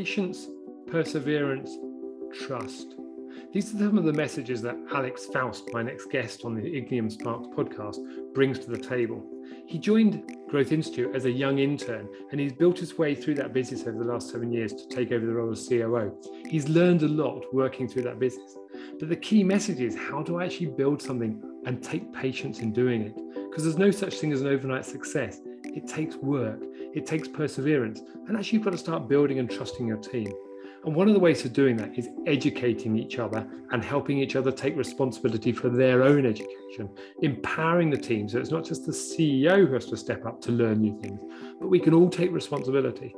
patience, perseverance, trust. These are some of the messages that Alex Faust, my next guest on the Ignium Sparks podcast, brings to the table. He joined Growth Institute as a young intern, and he's built his way through that business over the last seven years to take over the role of COO. He's learned a lot working through that business. But the key message is how do I actually build something and take patience in doing it? Because there's no such thing as an overnight success. It takes work, it takes perseverance, and actually, you've got to start building and trusting your team. And one of the ways of doing that is educating each other and helping each other take responsibility for their own education, empowering the team. So it's not just the CEO who has to step up to learn new things, but we can all take responsibility.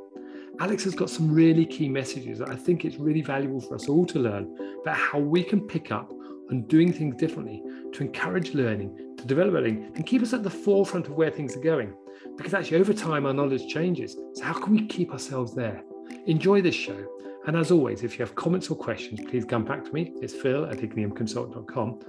Alex has got some really key messages that I think it's really valuable for us all to learn about how we can pick up on doing things differently to encourage learning, to develop learning, and keep us at the forefront of where things are going. Because actually, over time, our knowledge changes. So, how can we keep ourselves there? Enjoy this show. And as always, if you have comments or questions, please come back to me. It's phil at igniumconsult.com.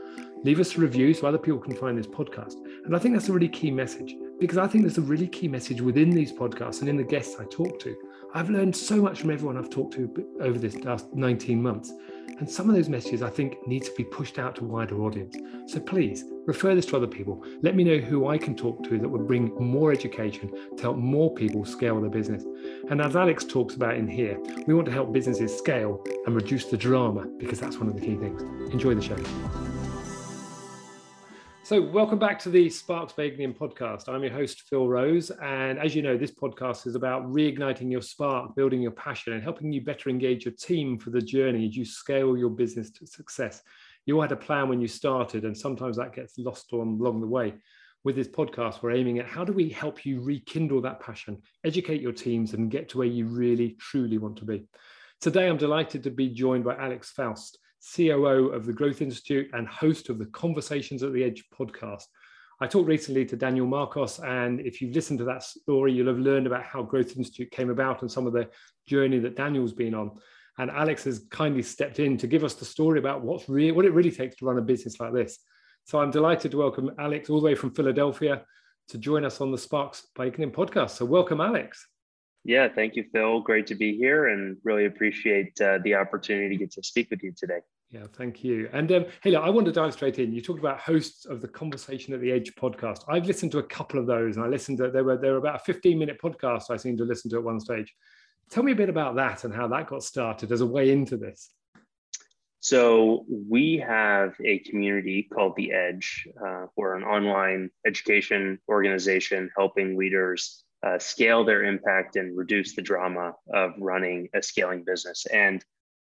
Leave us a review so other people can find this podcast. And I think that's a really key message because I think there's a really key message within these podcasts and in the guests I talk to. I've learned so much from everyone I've talked to over this last 19 months. And some of those messages I think need to be pushed out to a wider audience. So please refer this to other people. Let me know who I can talk to that would bring more education to help more people scale their business. And as Alex talks about in here, we want to help businesses scale and reduce the drama because that's one of the key things. Enjoy the show. So, welcome back to the Sparks by Ignium podcast. I'm your host, Phil Rose. And as you know, this podcast is about reigniting your spark, building your passion, and helping you better engage your team for the journey as you scale your business to success. You all had a plan when you started, and sometimes that gets lost on, along the way. With this podcast, we're aiming at how do we help you rekindle that passion, educate your teams, and get to where you really, truly want to be. Today, I'm delighted to be joined by Alex Faust. COO of the Growth Institute and host of the Conversations at the Edge podcast. I talked recently to Daniel Marcos, and if you've listened to that story, you'll have learned about how Growth Institute came about and some of the journey that Daniel's been on. And Alex has kindly stepped in to give us the story about what's really, what it really takes to run a business like this. So I'm delighted to welcome Alex all the way from Philadelphia to join us on the Sparks Ignium podcast. So welcome, Alex. Yeah, thank you, Phil. Great to be here and really appreciate uh, the opportunity to get to speak with you today. Yeah, thank you. And um, I want to dive straight in. You talked about hosts of the Conversation at the Edge podcast. I've listened to a couple of those, and I listened to there were there were about a 15 minute podcast I seem to listen to at one stage. Tell me a bit about that and how that got started as a way into this. So we have a community called The Edge. Uh, we're an online education organization helping leaders uh, scale their impact and reduce the drama of running a scaling business. And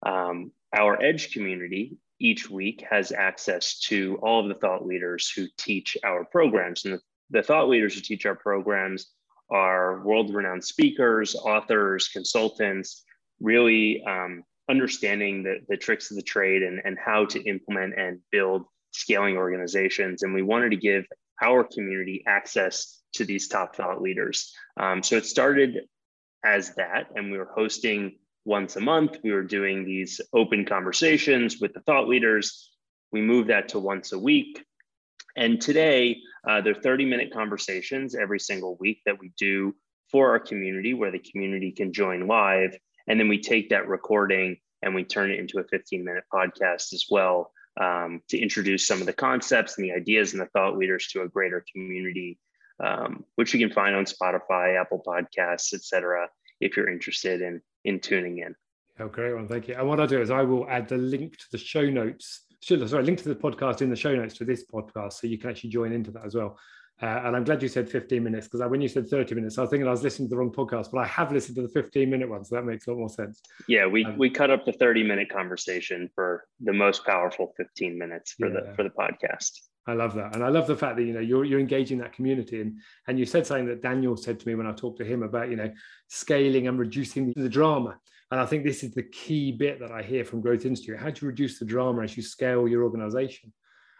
um, our Edge community each week has access to all of the thought leaders who teach our programs. And the, the thought leaders who teach our programs are world renowned speakers, authors, consultants, really um, understanding the, the tricks of the trade and, and how to implement and build scaling organizations. And we wanted to give our community access to these top thought leaders. Um, so it started as that, and we were hosting once a month. We were doing these open conversations with the thought leaders. We moved that to once a week. And today, uh, there are 30 minute conversations every single week that we do for our community where the community can join live. And then we take that recording and we turn it into a 15 minute podcast as well um, to introduce some of the concepts and the ideas and the thought leaders to a greater community, um, which you can find on Spotify, Apple Podcasts, etc. if you're interested in in tuning in. Oh, great one. Thank you. And what I'll do is I will add the link to the show notes. Sorry, link to the podcast in the show notes to this podcast so you can actually join into that as well. Uh, and I'm glad you said 15 minutes because when you said 30 minutes, I was thinking I was listening to the wrong podcast, but I have listened to the 15 minute one. So that makes a lot more sense. Yeah, we, um, we cut up the 30 minute conversation for the most powerful 15 minutes for yeah. the for the podcast. I love that, and I love the fact that you know you're you're engaging that community, and and you said something that Daniel said to me when I talked to him about you know scaling and reducing the, the drama, and I think this is the key bit that I hear from Growth Institute. How do you reduce the drama as you scale your organization?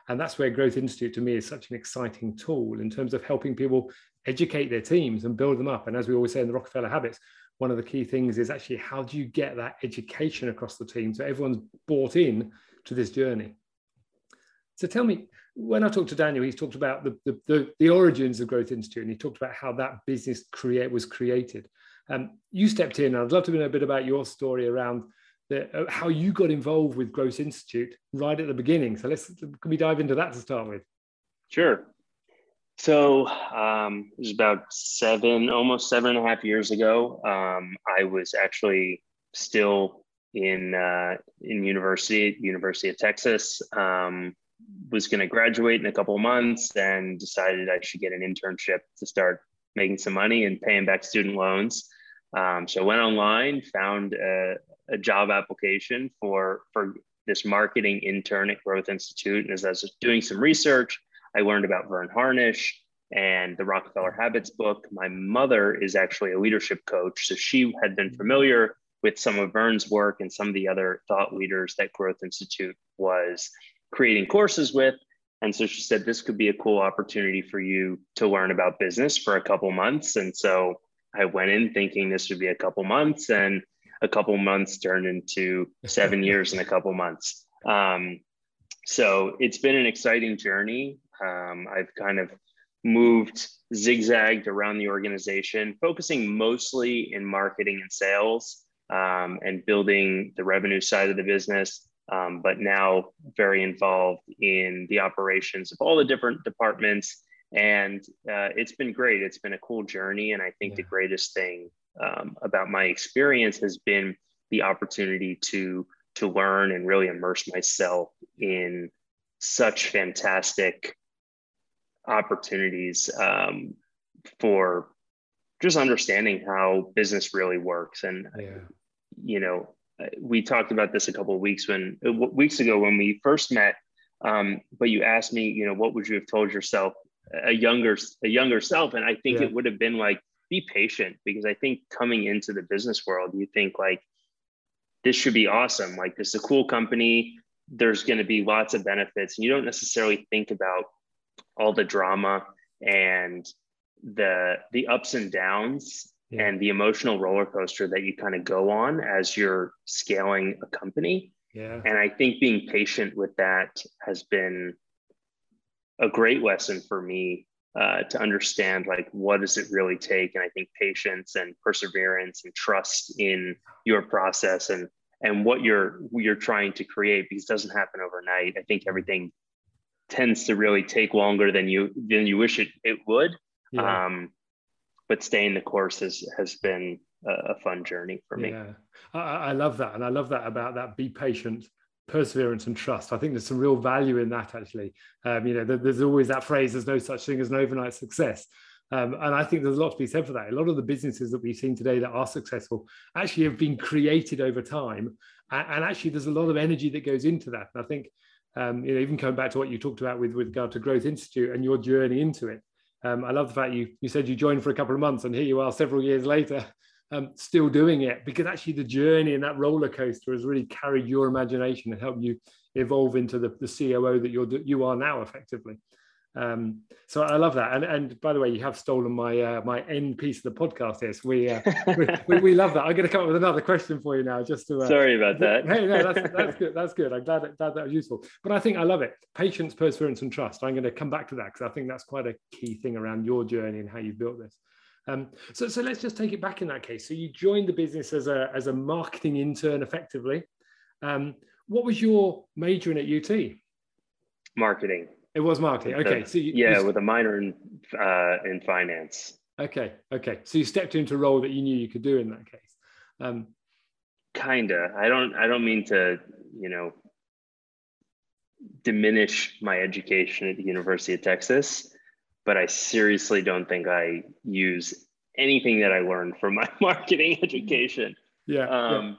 And that's where Growth Institute to me is such an exciting tool in terms of helping people educate their teams and build them up. And as we always say in the Rockefeller Habits, one of the key things is actually how do you get that education across the team so everyone's bought in to this journey. So tell me, when I talked to Daniel, he's talked about the, the, the, the, origins of Growth Institute and he talked about how that business create was created. Um, you stepped in. I'd love to know a bit about your story around the, uh, how you got involved with Growth Institute right at the beginning. So let's can we dive into that to start with? Sure. So um, it was about seven, almost seven and a half years ago. Um, I was actually still in uh, in university, University of Texas. Um, was going to graduate in a couple months and decided I should get an internship to start making some money and paying back student loans. Um, so I went online, found a, a, job application for for this marketing intern at Growth Institute, and as I was doing some research, I learned about Verne Harnish and the Rockefeller Habits book. My mother is actually a leadership coach, so she had been familiar with some of Verne's work and some of the other thought leaders that Growth Institute was creating courses with. And so she said, this could be a cool opportunity for you to learn about business for a couple months. And so I went in thinking this would be a couple months, and a couple months turned into seven years and a couple months. Um, so it's been an exciting journey. Um, I've kind of moved zigzagged around the organization, focusing mostly in marketing and sales um, and building the revenue side of the business um, but now very involved in the operations of all the different departments. And uh, it's been great. It's been a cool journey. And I think yeah. the greatest thing um, about my experience has been the opportunity to to learn and really immerse myself in such fantastic opportunities um, for just understanding how business really works and yeah. you know we talked about this a couple of weeks when weeks ago when we first met. Um, but you asked me, you know, what would you have told yourself a younger a younger self? And I think yeah. it would have been like, be patient because I think coming into the business world, you think like this should be awesome. Like this is a cool company. There's going to be lots of benefits, and you don't necessarily think about all the drama and the the ups and downs yeah. and the emotional roller coaster that you kind of go on as you're scaling a company. Yeah. And I think being patient with that has been a great lesson for me uh, to understand like what does it really take and i think patience and perseverance and trust in your process and and what you're you're trying to create because it doesn't happen overnight i think everything tends to really take longer than you than you wish it, it would yeah. um, but staying the course has has been a, fun journey for me. Yeah, I, I, love that, and I love that about that. Be patient, perseverance, and trust. I think there's some real value in that. Actually, um, you know, there's always that phrase: "There's no such thing as an overnight success." Um, and I think there's a lot to be said for that. A lot of the businesses that we've seen today that are successful actually have been created over time, and, and actually there's a lot of energy that goes into that. And I think, um, you know, even coming back to what you talked about with, with regard to Growth Institute and your journey into it, um, I love the fact you you said you joined for a couple of months, and here you are several years later, um, still doing it because actually the journey and that roller coaster has really carried your imagination and helped you evolve into the, the COO that you're you are now effectively. Um, so I love that. And, and by the way, you have stolen my uh, my end piece of the podcast here. So we, uh, we, we, we, love that. I'm going to come up with another question for you now, just to. Uh, Sorry about that. Hey, no, that's, that's good. That's good. I'm glad, glad that was useful. But I think I love it. Patience, perseverance, and trust. I'm going to come back to that because I think that's quite a key thing around your journey and how you built this. Um, so, so let's just take it back in that case. So you joined the business as a as a marketing intern, effectively. Um, what was your major in at UT? Marketing. It was marketing. Okay, so you, yeah, you, with a minor in uh, in finance. Okay, okay. So you stepped into a role that you knew you could do in that case. Um, Kinda. I don't. I don't mean to. You know, diminish my education at the University of Texas, but I seriously don't think I use anything that I learned from my marketing education. Yeah. Um, yeah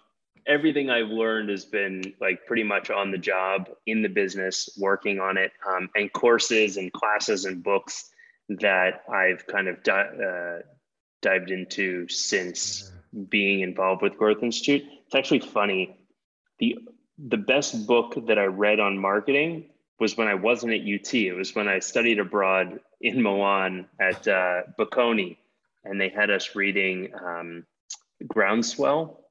everything I've learned has been like pretty much on the job in the business, working on it, um, and courses and classes and books that I've kind of di- uh, dived into since being involved with Growth Institute. It's actually funny. the The best book that I read on marketing was when I wasn't at UT. It was when I studied abroad in Milan at uh, Bocconi, and they had us reading um, Groundswell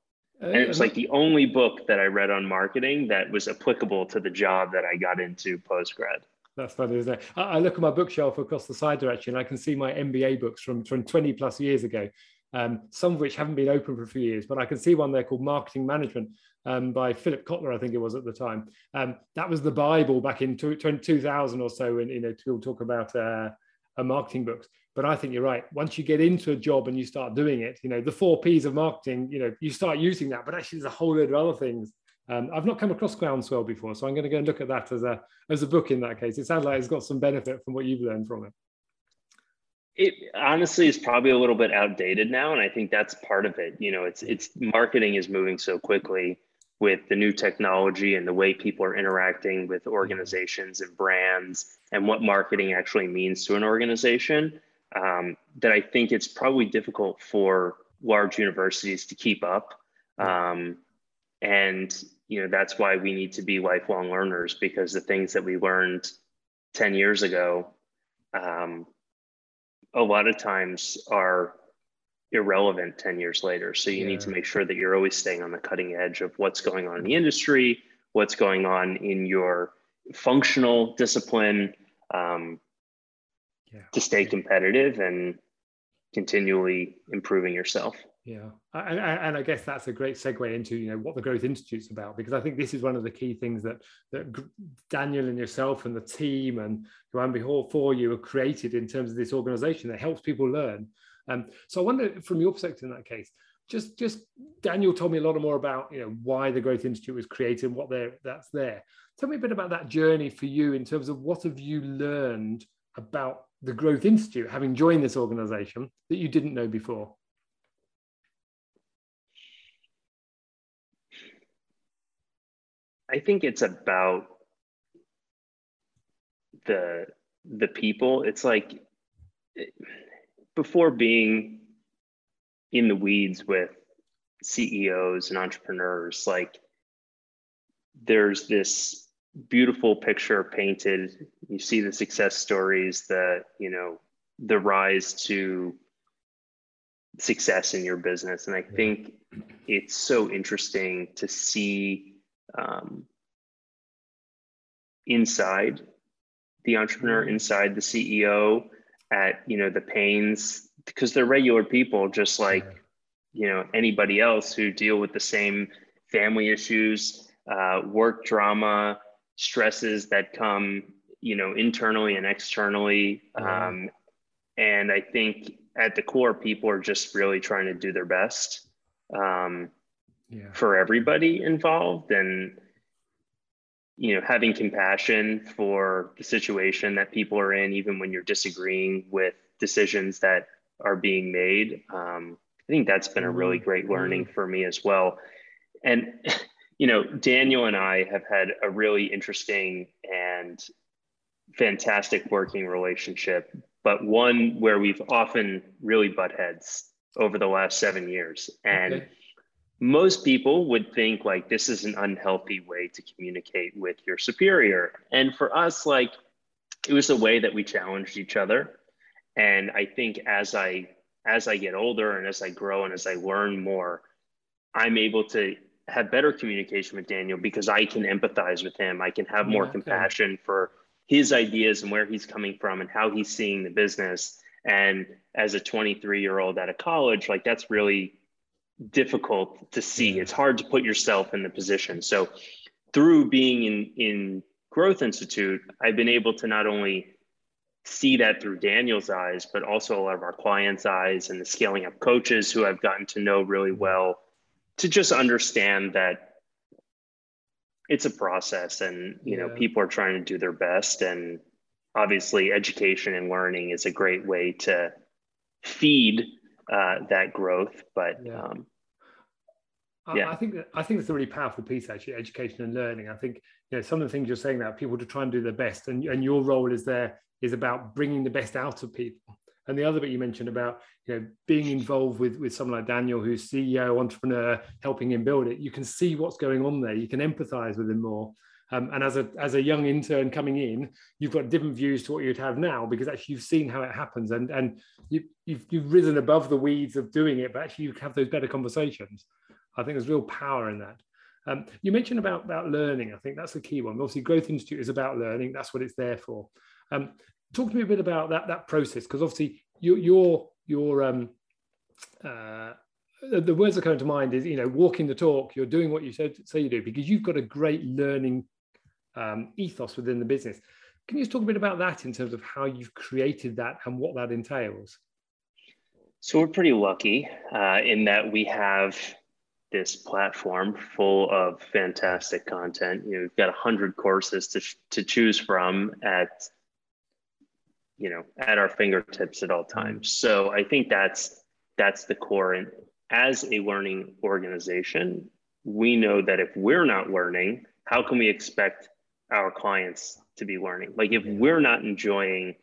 and it was like the only book that I read on marketing that was applicable to the job that I got into post grad. That's funny, isn't it? I look at my bookshelf across the side direction. And I can see my MBA books from, from 20 plus years ago. um, some of which haven't been open for a few years. But I can see one there called Marketing Management um, by Philip Kotler, I think it was at the time. Um, that was the Bible back in 2000 or so, and you know, people talk about uh, marketing books. But I think you're right. Once you get into a job and you start doing it, you know, the four P's of marketing, you know, you start using that. But actually, there's a whole load of other things. Um, I've not come across Groundswell before, so I'm going to go and look at that as a as a book. In that case, it sounds like it's got some benefit from what you've learned from it. It honestly is probably a little bit outdated now, and I think that's part of it. You know, it's it's marketing is moving so quickly with the new technology and the way people are interacting with organizations and brands and what marketing actually means to an organization um, that I think it's probably difficult for large universities to keep up. Um, and you know that's why we need to be lifelong learners because the things that we learned 10 years ago um, a lot of times are irrelevant 10 years later. So you yeah. need to make sure that you're always staying on the cutting edge of what's going on in the industry, what's going on in your functional discipline um, yeah. to stay competitive and continually improving yourself. Yeah, and, and I guess that's a great segue into you know what the Growth Institute's about because I think this is one of the key things that that Daniel and yourself and the team and Joanne before you have created in terms of this organisation that helps people learn um, so I wonder, from your perspective in that case, just just Daniel told me a lot more about you know why the Growth Institute was created what there that's there. Tell me a bit about that journey for you in terms of what have you learned about the Growth Institute, having joined this organization that you didn't know before. I think it's about the the people. It's like before being in the weeds with CEOs and entrepreneurs, like there's this beautiful picture painted. You see the success stories, the, you know, the rise to success in your business. And I think it's so interesting to see um, inside the entrepreneur, mm-hmm. inside the CEO, at you know the pains because they're regular people just like you know anybody else who deal with the same family issues uh, work drama stresses that come you know internally and externally. Um, and i think at the core people are just really trying to do their best um, yeah. for everybody involved. And you know having compassion for the situation that people are in even when you're disagreeing with decisions that are being made um, i think that's been a really mm-hmm. great learning mm-hmm. for me as well and you know daniel and i have had a really interesting and fantastic working relationship but one where we've often really butt heads over the last seven years and okay most people would think like this is an unhealthy way to communicate with your superior. And for us, like it was a way that we challenged each other. And I think as I as I get older and as I grow and as I learn more, I'm able to have better communication with Daniel because I can empathize with him. I can have more compassion for his ideas and where he's coming from and how he's seeing the business. And as a 23 year old at a college, like that's really difficult to see. It's hard to put yourself in the position. So through being in in Growth Institute, I've been able to not only see that through Daniel's eyes, but also a lot of our clients' eyes and the scaling up coaches who I've gotten to know really mm-hmm. well to just understand that it's a process and you know people are trying to do their best and obviously education and learning is a great way to feed uh, that growth but yeah. um, yeah. I think that, I think it's a really powerful piece actually, education and learning. I think you know some of the things you're saying that people to try and do their best, and, and your role is there is about bringing the best out of people. And the other bit you mentioned about you know being involved with with someone like Daniel, who's CEO, entrepreneur, helping him build it. You can see what's going on there. You can empathise with him more. Um, and as a as a young intern coming in, you've got different views to what you'd have now because actually you've seen how it happens and and you, you've you've risen above the weeds of doing it, but actually you have those better conversations. I think there's real power in that. Um, you mentioned about, about learning. I think that's the key one. Obviously, Growth Institute is about learning. That's what it's there for. Um, talk to me a bit about that that process, because obviously your your your um, uh, the words that come to mind is you know walking the talk you're doing what you said say you do because you've got a great learning um, ethos within the business can you just talk a bit about that in terms of how you've created that and what that entails so we're pretty lucky uh, in that we have this platform full of fantastic content. You know, we've got a hundred courses to to choose from at you know at our fingertips at all times. So I think that's that's the core. And as a learning organization, we know that if we're not learning, how can we expect our clients to be learning? Like if we're not enjoying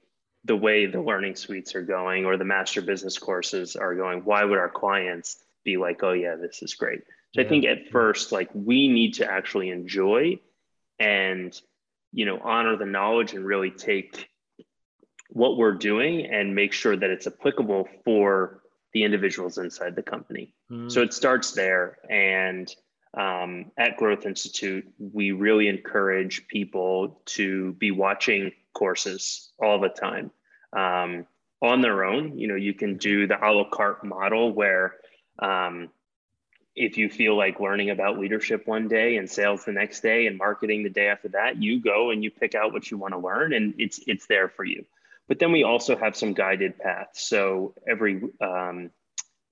the way the learning suites are going or the master business courses are going, why would our clients be like, oh, yeah, this is great? So yeah. I think at first, like we need to actually enjoy and, you know, honor the knowledge and really take what we're doing and make sure that it's applicable for the individuals inside the company. Mm. So it starts there. And um, at Growth Institute, we really encourage people to be watching courses all the time um, on their own. You know, you can do the a la carte model where um, if you feel like learning about leadership one day and sales the next day and marketing the day after that, you go and you pick out what you want to learn, and it's it's there for you. But then we also have some guided paths. So every um,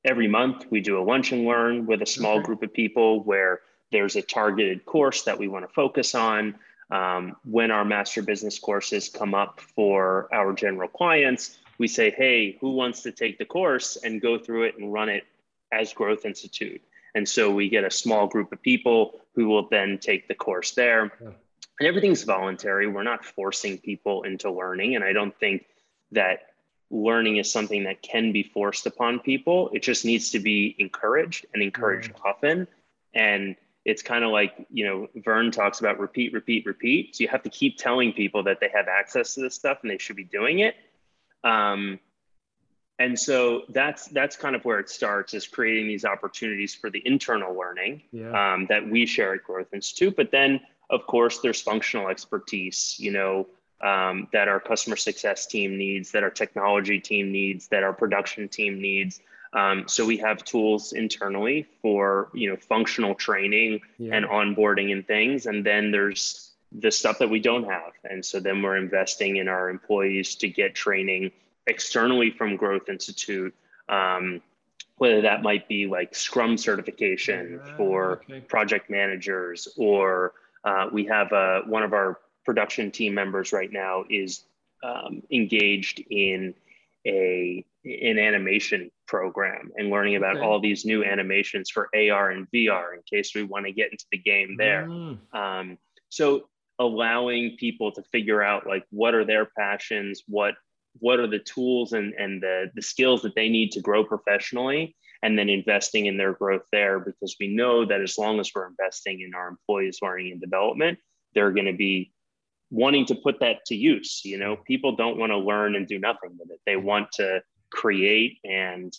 every month we do a lunch and learn with a small group of people where there's a targeted course that we want to focus on um, when our master business courses come up for our general clients, we say, hey, who wants to take the course and go through it and run it as Growth Institute? And so we get a small group of people who will then take the course there. Yeah. And everything's voluntary. We're not forcing people into learning. And I don't think that learning is something that can be forced upon people. It just needs to be encouraged and encouraged mm. often. And it's kind of like you know verne talks about repeat repeat repeat so you have to keep telling people that they have access to this stuff and they should be doing it um, and so that's that's kind of where it starts is creating these opportunities for the internal learning yeah. um, that we share at growth institute but then of course there's functional expertise you know um, that our customer success team needs that our technology team needs that our production team needs um, so we have tools internally for you know functional training yeah. and onboarding and things, and then there's the stuff that we don't have, and so then we're investing in our employees to get training externally from Growth Institute. Um, whether that might be like Scrum certification for okay. project managers, or uh, we have a, one of our production team members right now is um, engaged in a an animation program and learning about okay. all these new animations for AR and VR in case we want to get into the game there. Mm. Um, so allowing people to figure out like what are their passions, what what are the tools and, and the, the skills that they need to grow professionally and then investing in their growth there because we know that as long as we're investing in our employees learning and development they're going to be wanting to put that to use you know? People don't want to learn and do nothing with it. They want to create and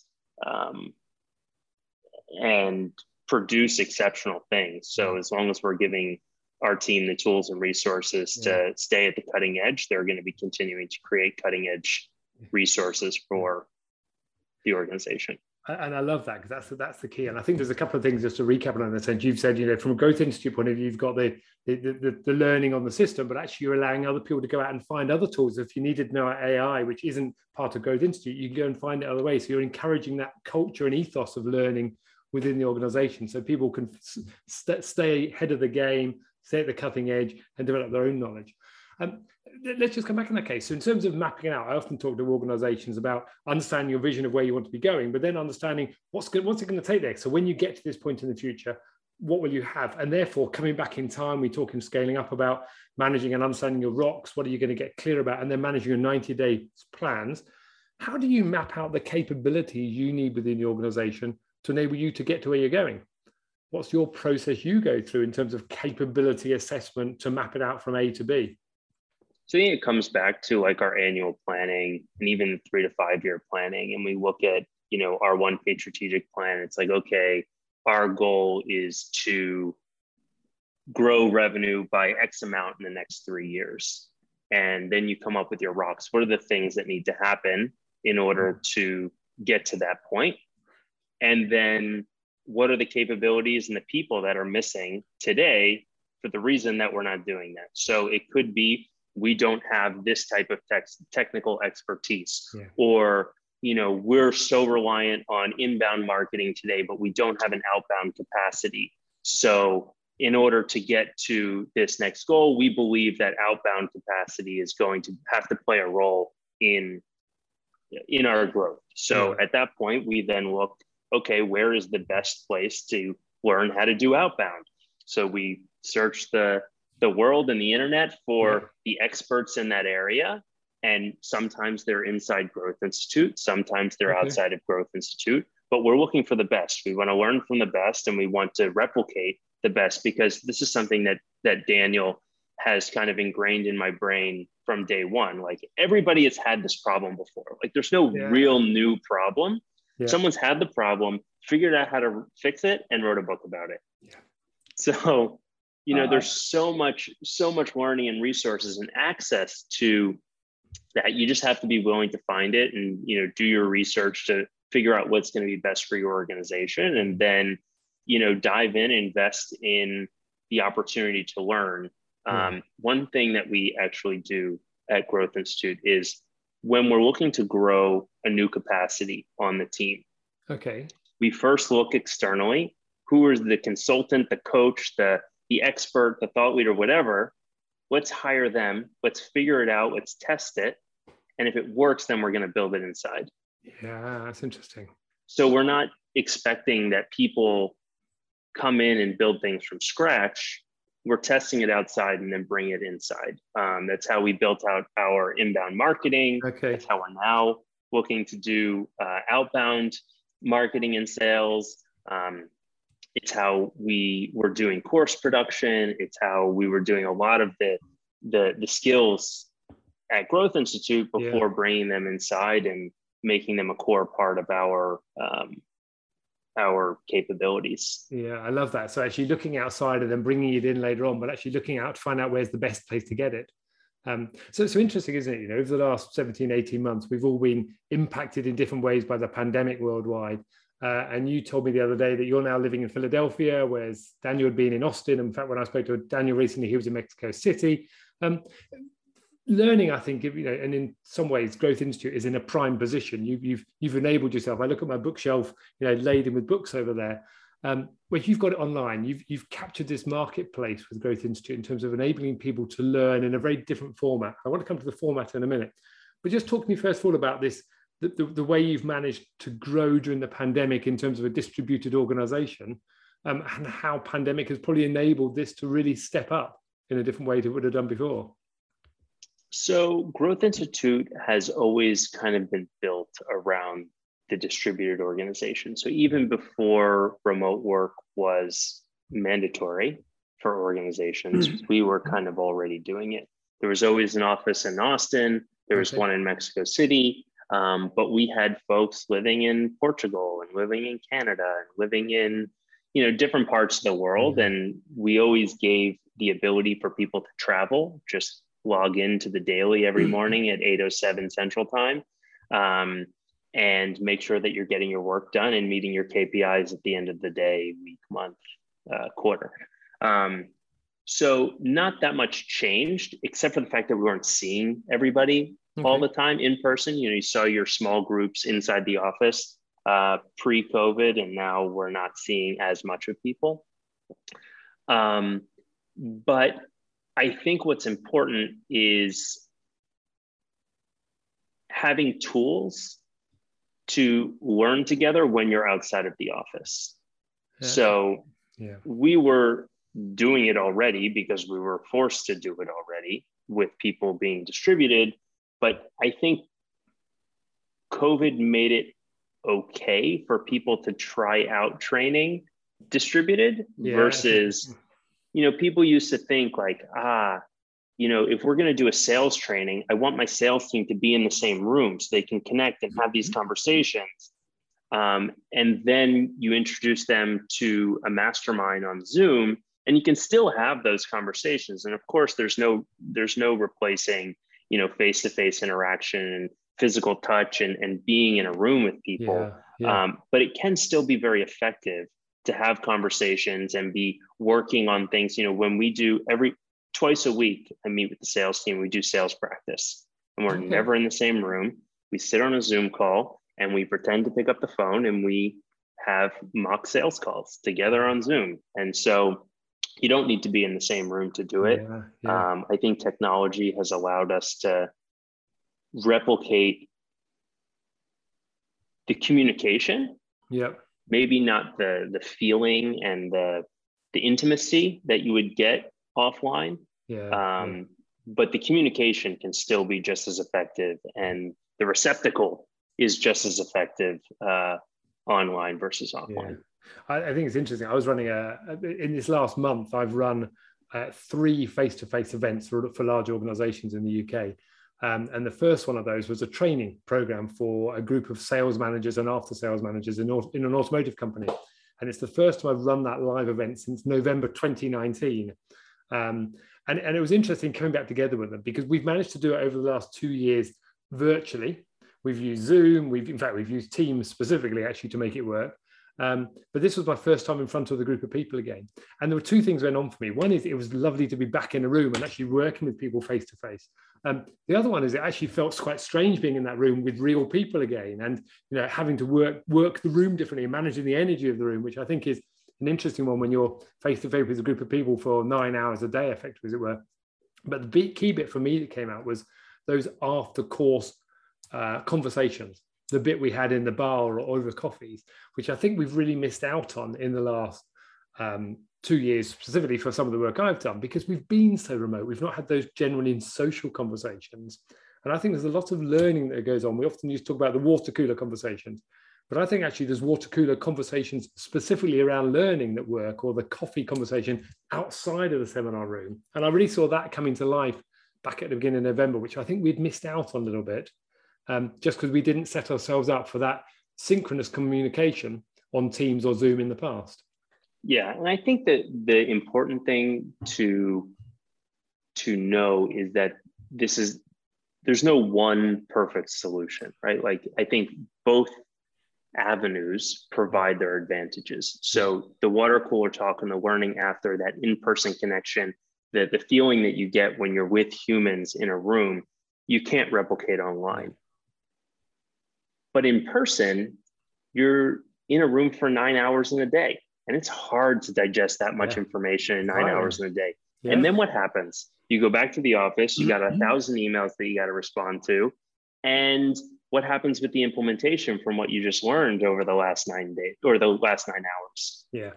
um, and produce exceptional things. So as long as we're giving our team the tools and resources yeah. to stay at the cutting edge, they're going to be continuing to create cutting edge resources for the organization and I love that because that's that's the key. And I think there's a couple of things just to recap on that sense. You've said, you know, from a growth institute point of view, you've got the the, the the, learning on the system, but actually you're allowing other people to go out and find other tools. If you needed to know AI, which isn't part of growth institute, you can go and find it other ways. So you're encouraging that culture and ethos of learning within the organization, so people can st- stay ahead of the game, stay at the cutting edge, and develop their own knowledge. Um, let's just come back in that case. So, in terms of mapping it out, I often talk to organizations about understanding your vision of where you want to be going, but then understanding what's good, what's it going to take there. So, when you get to this point in the future, what will you have? And therefore, coming back in time, we talk in scaling up about managing and understanding your rocks. What are you going to get clear about? And then managing your 90 day plans. How do you map out the capabilities you need within the organization to enable you to get to where you're going? What's your process you go through in terms of capability assessment to map it out from A to B? So I think it comes back to like our annual planning and even three to five year planning. And we look at, you know, our one page strategic plan. It's like, okay, our goal is to grow revenue by X amount in the next three years. And then you come up with your rocks. What are the things that need to happen in order to get to that point? and then what are the capabilities and the people that are missing today for the reason that we're not doing that so it could be we don't have this type of tech, technical expertise yeah. or you know we're so reliant on inbound marketing today but we don't have an outbound capacity so in order to get to this next goal we believe that outbound capacity is going to have to play a role in in our growth so yeah. at that point we then look okay where is the best place to learn how to do outbound so we search the the world and the internet for yeah. the experts in that area and sometimes they're inside growth institute sometimes they're okay. outside of growth institute but we're looking for the best we want to learn from the best and we want to replicate the best because this is something that that daniel has kind of ingrained in my brain from day one like everybody has had this problem before like there's no yeah. real new problem yeah. someone's had the problem figured out how to fix it and wrote a book about it yeah. so you know uh, there's so much so much learning and resources and access to that. You just have to be willing to find it and you know do your research to figure out what's going to be best for your organization and then you know dive in invest in the opportunity to learn. Um, one thing that we actually do at growth institute is when we're looking to grow a new capacity on the team okay. we first look externally who is the consultant the coach the the expert the thought leader whatever let's hire them. Let's figure it out. Let's test it. And if it works then we're going to build it inside. Yeah that's interesting. So we're not expecting that people come in and build things from scratch. We're testing it outside and then bring it inside. Um, that's how we built out our inbound marketing. Okay. That's how we're now looking to do uh, outbound marketing and sales. Um, it's how we were doing course production it's how we were doing a lot of the the, the skills at growth institute before yeah. bringing them inside and making them a core part of our um, our capabilities yeah i love that so actually looking outside and then bringing it in later on but actually looking out to find out where's the best place to get it um, so, so interesting, isn't it? You know, over the last 17, 18 months, we've all been impacted in different ways by the pandemic worldwide. Uh, and you told me the other day that you're now living in Philadelphia, whereas Daniel had been in Austin. In fact, when I spoke to Daniel recently, he was in Mexico City. Um, learning, I think, you know, and in some ways, Growth Institute is in a prime position. You, you've you've enabled yourself. I look at my bookshelf, you know, laden with books over there. Um, where you've got it online, you've you've captured this marketplace with Growth Institute in terms of enabling people to learn in a very different format. I want to come to the format in a minute, but just talk to me first of all about this the, the, the, way you've managed to grow during the pandemic in terms of a distributed organization um, and how pandemic has probably enabled this to really step up in a different way to what it would have done before. So growth institute has always kind of been built around the distributed organization. So even before remote work was mandatory for organizations mm-hmm. we were kind of already doing it. There was always an office in austin. There was okay. one in mexico city um, but we had folks living in Portugal and living in Canada and living in, you know, different parts of the world. Mm-hmm. And we always gave the ability for people to travel, just log into the daily every mm-hmm. morning at 8.07 Central Time um, and make sure that you're getting your work done and meeting your KPIs at the end of the day, week, month, uh, quarter. Um, so not that much changed, except for the fact that we weren't seeing everybody okay. all the time in person. You know, you saw your small groups inside the office uh, pre-COVID, and now we're not seeing as much of people. Um, but I think what's important is having tools to learn together when you're outside of the office. Yeah. So yeah. we were doing it already because we were forced to do it already with people being distributed. But I think COVID made it okay for people to try out training distributed yeah. versus, you know, people used to think like, ah, you know, if we're going to do a sales training, I want my sales team to be in the same room so they can connect and have these mm-hmm. conversations. Um, and then you introduce them to a mastermind on Zoom, and you can still have those conversations. And of course, there's no there's no replacing you know face-to-face interaction and physical touch and, and being in a room with people Yeah. Um, but it can still be very effective to have conversations and be working on things. You know, when we do every twice a week, I meet with the sales team, we do sales practice, and we're okay. never in the same room. We sit on a Zoom call and we pretend to pick up the phone and we have mock sales calls together on Zoom. And so you don't need to be in the same room to do it. Yeah, yeah. Um, I think technology has allowed us to replicate the communication. Yep. Maybe not the the feeling and the the intimacy that you would get offline. Yeah. Um, yeah. But the communication can still be just as effective, and the receptacle is just as effective uh, online versus offline. I, I, think it's interesting. I was running a in this last month. I've run uh, three face-to-face events for, for large organisations in the UK, um, and the first one of those was a training program for a group of sales managers and after sales managers in, in an automotive company. And it's the first time I've run that live event since November 2019. Um, and, and it was interesting coming back together with them because we've managed to do it over the last two years virtually. We've used Zoom. We've, in fact, we've used Teams specifically actually to make it work. Um, but this was my first time in front of the group of people again. And there were two things went on for me. One is it was lovely to be back in a room and actually working with people face to face. The other one is it actually felt quite strange being in that room with real people again, and you know having to work work the room differently and managing the energy of the room, which I think is an interesting one when you're face to face with a group of people for nine hours a day, effectively, as it were. But the key bit for me that came out was those after course uh, conversations the bit we had in the bar or over coffees, which I think we've really missed out on in the last um, two years, specifically for some of the work I've done, because we've been so remote. We've not had those genuine social conversations. And I think there's a lot of learning that goes on. We often used to talk about the water cooler conversations, but I think actually there's water cooler conversations specifically around learning that work or the coffee conversation outside of the seminar room. And I really saw that coming to life back at the beginning of November, which I think we'd missed out on a little bit um, just because we didn't set ourselves up for that synchronous communication on Teams or Zoom in the past. Yeah, and I think that the important thing to to know is that this is there's no one perfect solution, right? Like I think both avenues provide their advantages. So the water cooler talk and the learning after that in-person connection, the, the feeling that you get when you're with humans in a room, you can't replicate online. But in person, you're in a room for nine hours in a day. And it's hard to digest that much yeah. information in nine hours in a day. Yeah. And then what happens? You go back to the office, you got a mm-hmm. thousand emails that you got to respond to. And what happens with the implementation from what you just learned over the last nine days or the last nine hours? Yeah.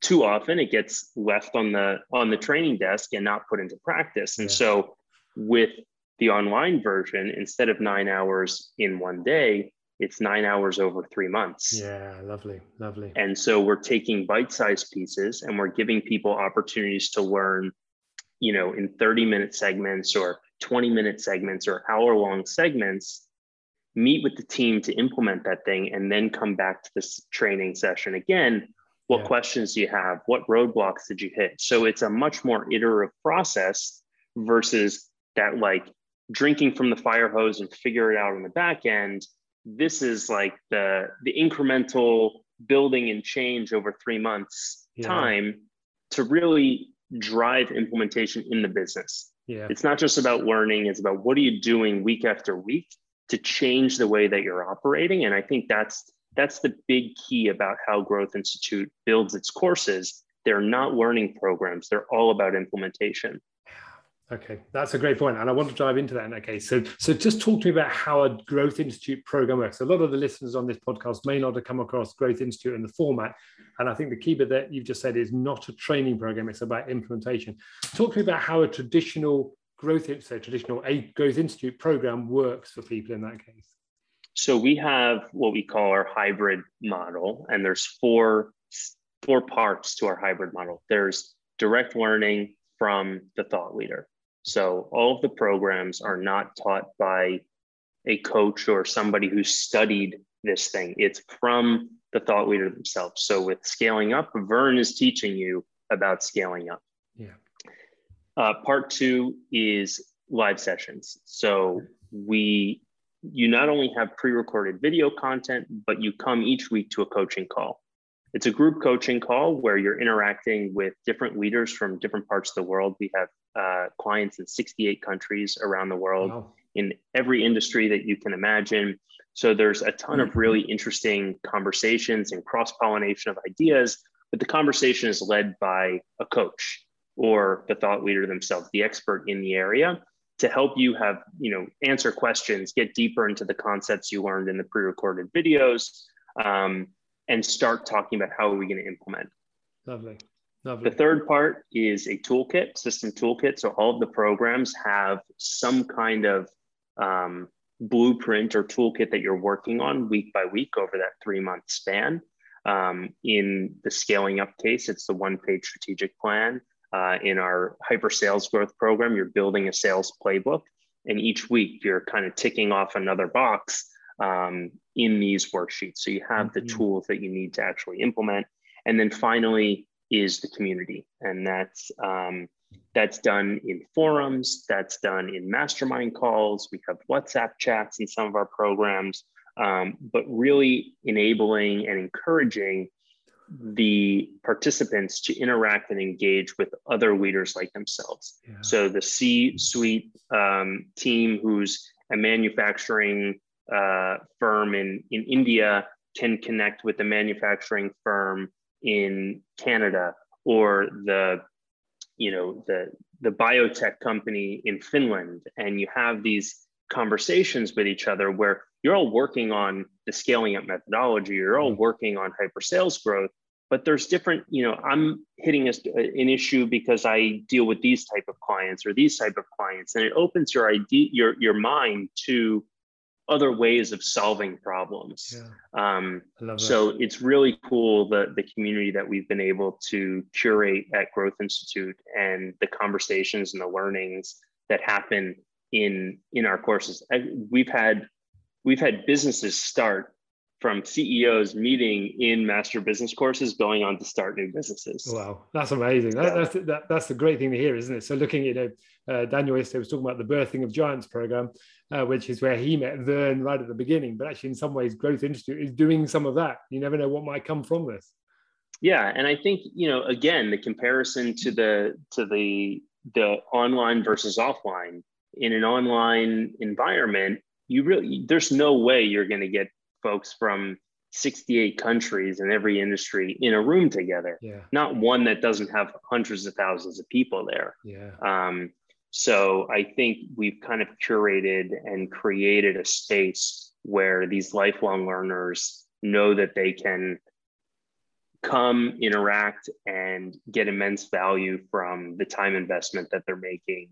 Too often it gets left on the on the training desk and not put into practice. And yeah. so with the online version, instead of nine hours in one day, it's nine hours over three months. Yeah, lovely, lovely. And so we're taking bite-sized pieces and we're giving people opportunities to learn, you know, in 30-minute segments or 20-minute segments or hour-long segments, meet with the team to implement that thing, and then come back to this training session again. What yeah. questions do you have? What roadblocks did you hit? So it's a much more iterative process versus that like drinking from the fire hose and figure it out on the back end this is like the the incremental building and change over three months yeah. time to really drive implementation in the business. Yeah. It's not just about learning it's about what are you doing week after week to change the way that you're operating and i think that's that's the big key about how growth institute builds its courses. They're not learning programs they're all about implementation Okay, that's a great point, and I want to dive into that in that case. So, so just talk to me about how a Growth Institute program works. A lot of the listeners on this podcast may not have come across Growth Institute in the format, and I think the key bit that you've just said is not a training program; it's about implementation. Talk to me about how a traditional growth, so traditional a Growth Institute program works for people in that case. So we have what we call our hybrid model, and there's four four parts to our hybrid model. There's direct learning from the thought leader. So all of the programs are not taught by a coach or somebody who studied this thing. It's from the thought leader themselves. So with scaling up, Verne is teaching you about scaling up. Yeah. Uh, part two is live sessions. So we you not only have pre-recorded video content, but you come each week to a coaching call. It's a group coaching call where you're interacting with different leaders from different parts of the world. We have uh, clients in 68 countries around the world wow. in every industry that you can imagine. So there's a ton of really interesting conversations and cross pollination of ideas, but the conversation is led by a coach or the thought leader themselves, the expert in the area to help you have, you know, answer questions, get deeper into the concepts you learned in the pre-recorded videos, um, and start talking about how are we going to implement. Lovely. Lovely. The third part is a toolkit, system toolkit. So all of the programs have some kind of um, blueprint or toolkit that you're working on week by week over that three month span. Um, in the scaling up case, it's the one page strategic plan. Uh, in our hyper sales growth program, you're building a sales playbook. And each week you're kind of ticking off another box um, in these worksheets. So you have mm-hmm. the tools that you need to actually implement. And then finally is the community. And that's um, that's done in forums, that's done in mastermind calls. We have WhatsApp chats in some of our programs, um, but really enabling and encouraging the participants to interact and engage with other leaders like themselves. Yeah. So the C suite um, team, who's a manufacturing uh, firm in, in India, can connect with the manufacturing firm in Canada or the you know the the biotech company in Finland and you have these conversations with each other where you're all working on the scaling up methodology you're all mm-hmm. working on hyper sales growth but there's different you know i'm hitting a, an issue because i deal with these type of clients or these type of clients and it opens your idea your your mind to other ways of solving problems yeah. um, so it's really cool the the community that we've been able to curate at growth institute and the conversations and the learnings that happen in in our courses I, we've had we've had businesses start from CEOs meeting in master business courses going on to start new businesses. Wow, that's amazing. That, that's that, that's the great thing to hear, isn't it? So looking at you know, uh, Daniel yesterday was talking about the birthing of giants program, uh, which is where he met Verne right at the beginning. But actually, in some ways, Growth Institute is doing some of that. You never know what might come from this. Yeah, and I think you know again the comparison to the to the the online versus offline in an online environment you really there's no way you're going to get folks from 68 countries in every industry in a room together. Yeah. Not one that doesn't have hundreds of thousands of people there. Yeah. Um, so I think we've kind of curated and created a space where these lifelong learners know that they can come interact and get immense value from the time investment that they're making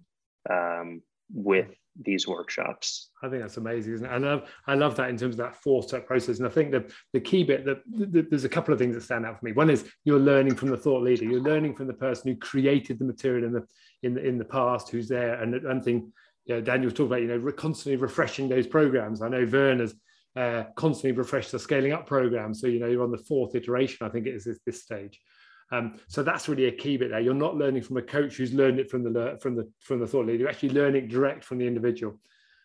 um, with these workshops. I think that's amazing, isn't it? And I love, I love that in terms of that four-step process. And I think the, the key bit that there's a couple of things that stand out for me. One is you're learning from the thought leader. You're learning from the person who created the material and the in the, in the past, who's there. And one thing, you know, Daniel talked about, you know, constantly refreshing those programs. I know Verne has uh, constantly refreshed the scaling up program. So you know, you're on the fourth iteration. I think it is at this stage. Um, so that's really a key bit there. You're not learning from a coach who's learned it from the from the from the thought leader. You're actually learning direct from the individual.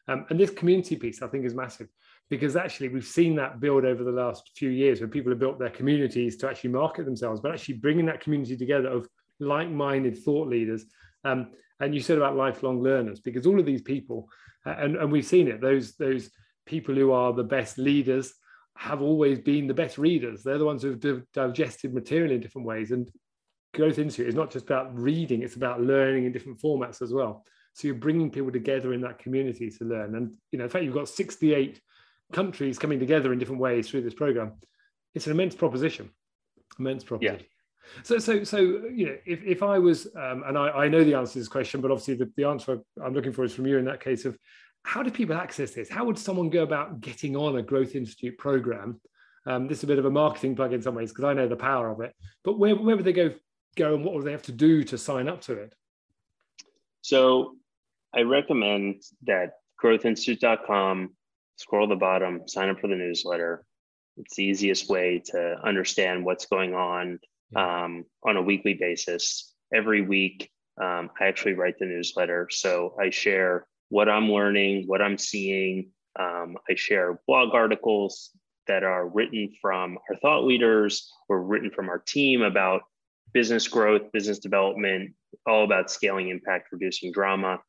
Um, and this community piece, I think, is massive because actually we've seen that build over the last few years when people have built their communities to actually market themselves, but actually bringing that community together of like-minded thought leaders. Um, and you said about lifelong learners because all of these people, uh, and, and we've seen it, those those people who are the best leaders have always been the best readers. They're the ones who've digested material in different ways. And Growth Institute is not just about reading, it's about learning in different formats as well. So you're bringing people together in that community to learn. And, you know, in fact, you've got 68 countries coming together in different ways through this program. It's an immense proposition, immense proposition. So, so, so, you know, if, if I was, um, and I, I know the answer to this question, but obviously the, the answer I'm looking for is from you in that case of how do people access this? How would someone go about getting on a Growth Institute program? Um, this is a bit of a marketing plug in some ways because I know the power of it. But where, where would they go, go and what would they have to do to sign up to it? So I recommend that growthinstitute.com, scroll to the bottom, sign up for the newsletter. It's the easiest way to understand what's going on um, on a weekly basis. Every week, um, I actually write the newsletter. So I share what I'm learning, what I'm seeing, Um, I share blog articles that are written from our thought leaders or written from our team about business growth, business development, all about scaling impact, reducing drama.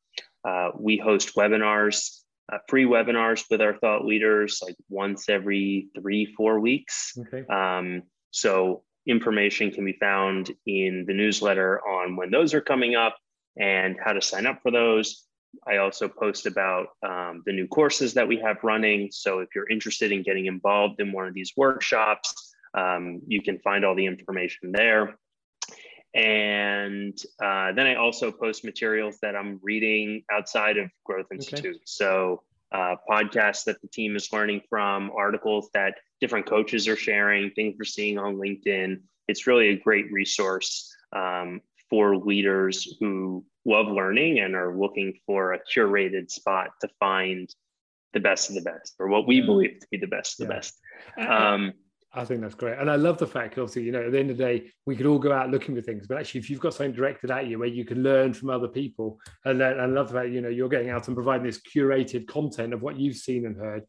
Uh, we host webinars, uh, free webinars with our thought leaders, like once every three, four weeks. Okay. Um, so information can be found in the newsletter on when those are coming up and how to sign up for those. I also post about um, the new courses that we have running. So if you're interested in getting involved in one of these workshops, um, you can find all the information there. And uh, then I also post materials that I'm reading outside of Growth Institute. Okay. So uh, podcasts that the team is learning from, articles that different coaches are sharing, things we're seeing on LinkedIn. It's really a great resource um, for leaders who love learning and are looking for a curated spot to find the best of the best, or what we believe to be the best of the best. Um, I think that's great. And I love the fact, obviously, you know, at the end of the day, we could all go out looking for things, but actually, if you've got something directed at you where you can learn from other people, and then I love the fact, you know, you're getting out and providing this curated content of what you've seen and heard.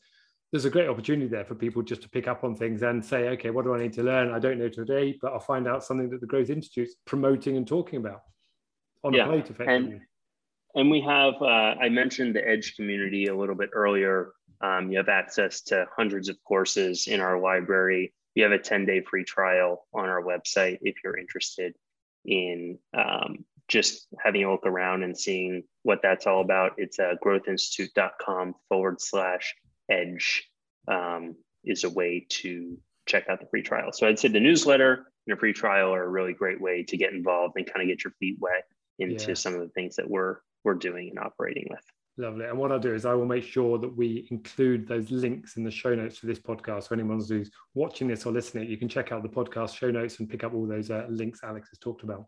There's a great opportunity there for people just to pick up on things and say, okay, what do I need to learn? I don't know today, but I'll find out something that the Growth Institute's promoting and talking about on yeah. a plate effectively. And, and we have, uh, I mentioned the Edge community a little bit earlier. Um, you have access to hundreds of courses in our library. You have a 10 day free trial on our website if you're interested in um, just having a look around and seeing what that's all about. It's uh, growthinstitute.com forward slash edge um, is a way to check out the free trial. So I'd say the newsletter and a free trial are a really great way to get involved and kind of get your feet wet into yeah. some of the things that we're we're doing and operating with. Lovely. And what I'll do is I will make sure that we include those links in the show notes for this podcast. So anyone who's watching this or listening, you can check out the podcast show notes and pick up all those uh, links Alex has talked about.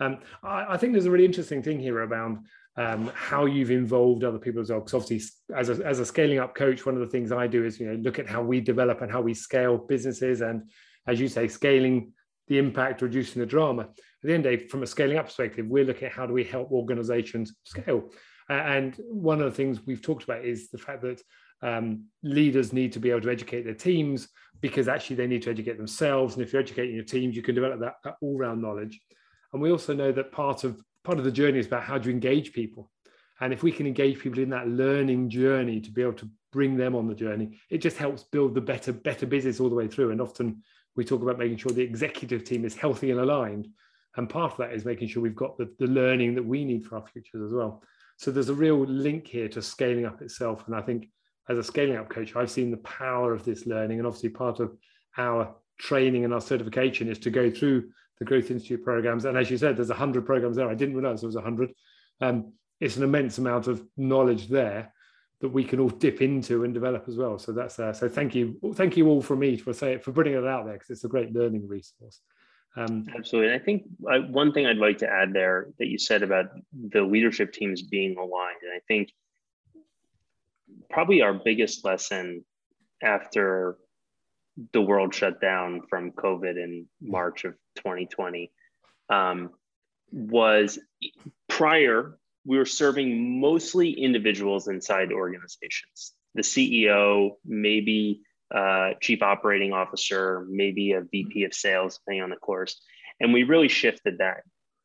Um, I, I, think there's a really interesting thing here around um, how you've involved other people as well. Because obviously, as a, as a scaling up coach, one of the things I do is you know look at how we develop and how we scale businesses, and as you say, scaling the impact, reducing the drama. At the end of the day, from a scaling up perspective, we're looking at how do we help organizations scale. And one of the things we've talked about is the fact that um, leaders need to be able to educate their teams because actually they need to educate themselves. And if you're educating your teams, you can develop that, that all-round knowledge. And we also know that part of part of the journey is about how do you engage people. And if we can engage people in that learning journey to be able to bring them on the journey, it just helps build the better, better business all the way through. And often we talk about making sure the executive team is healthy and aligned. And part of that is making sure we've got the, the learning that we need for our futures as well. So there's a real link here to scaling up itself. And I think as a scaling up coach, I've seen the power of this learning. And obviously, part of our training and our certification is to go through the Growth Institute programs. And as you said, there's 100 programs there. I didn't realize there was 100. Um, it's an immense amount of knowledge there that we can all dip into and develop as well. So that's uh, so thank you, thank you all for me for say for putting it out there because it's a great learning resource. Um, Absolutely. I think I, one thing I'd like to add there that you said about the leadership teams being aligned, and I think probably our biggest lesson after the world shut down from COVID in March of 2020 um, was prior, we were serving mostly individuals inside organizations. The CEO, maybe uh, chief operating officer, maybe a VP of sales, depending on the course. And we really shifted that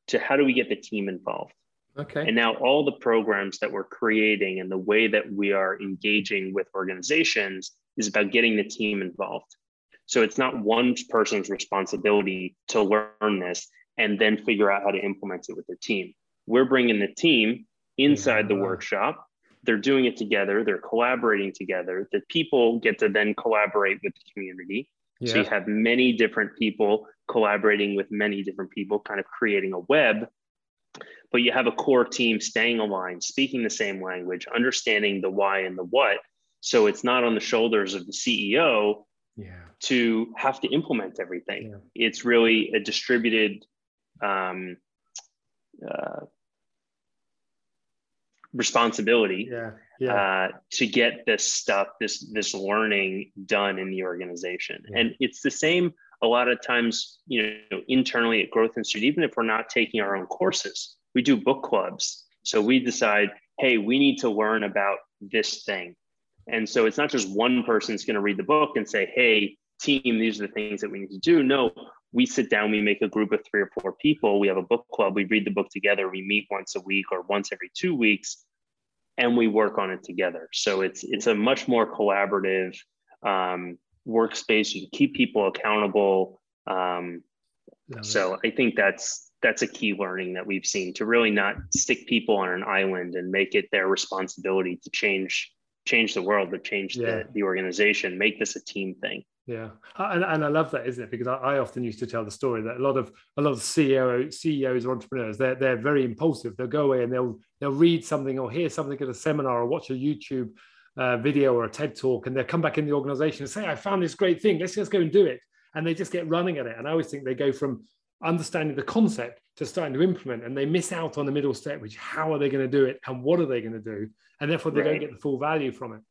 to how do we get the team involved? Okay. And now all the programs that we're creating and the way that we are engaging with organizations is about getting the team involved. So it's not one person's responsibility to learn this and then figure out how to implement it with their team. We're bringing the team inside the workshop they're doing it together they're collaborating together the people get to then collaborate with the community yeah. so you have many different people collaborating with many different people kind of creating a web but you have a core team staying aligned speaking the same language understanding the why and the what so it's not on the shoulders of the ceo yeah. to have to implement everything yeah. it's really a distributed um, uh, responsibility yeah, yeah. Uh, to get this stuff, this this learning done in the organization. Yeah. And it's the same a lot of times, you know, internally at Growth Institute, even if we're not taking our own courses, we do book clubs. So we decide, hey, we need to learn about this thing. And so it's not just one person's going to read the book and say, hey, team, these are the things that we need to do. No, we sit down, we make a group of three or four people. We have a book club. We read the book together. We meet once a week or once every two weeks, and we work on it together. So it's it's a much more collaborative um, workspace. You can keep people accountable. Um, so I think that's that's a key learning that we've seen to really not stick people on an island and make it their responsibility to change change the world, to change yeah. the, the organization, make this a team thing. Yeah, and, and I love that, isn't it? Because I, I, often used to tell the story that a lot of a lot of CEO, CEOs or entrepreneurs, they're they're very impulsive. They'll go away and they'll they'll read something or hear something at a seminar or watch a YouTube uh, video or a TED talk, and they'll come back in the organization and say, "I found this great thing. Let's just go and do it." And they just get running at it. And I always think they go from understanding the concept to starting to implement, and they miss out on the middle step, which how are they going to do it and what are they going to do, and therefore they right. don't get the full value from it.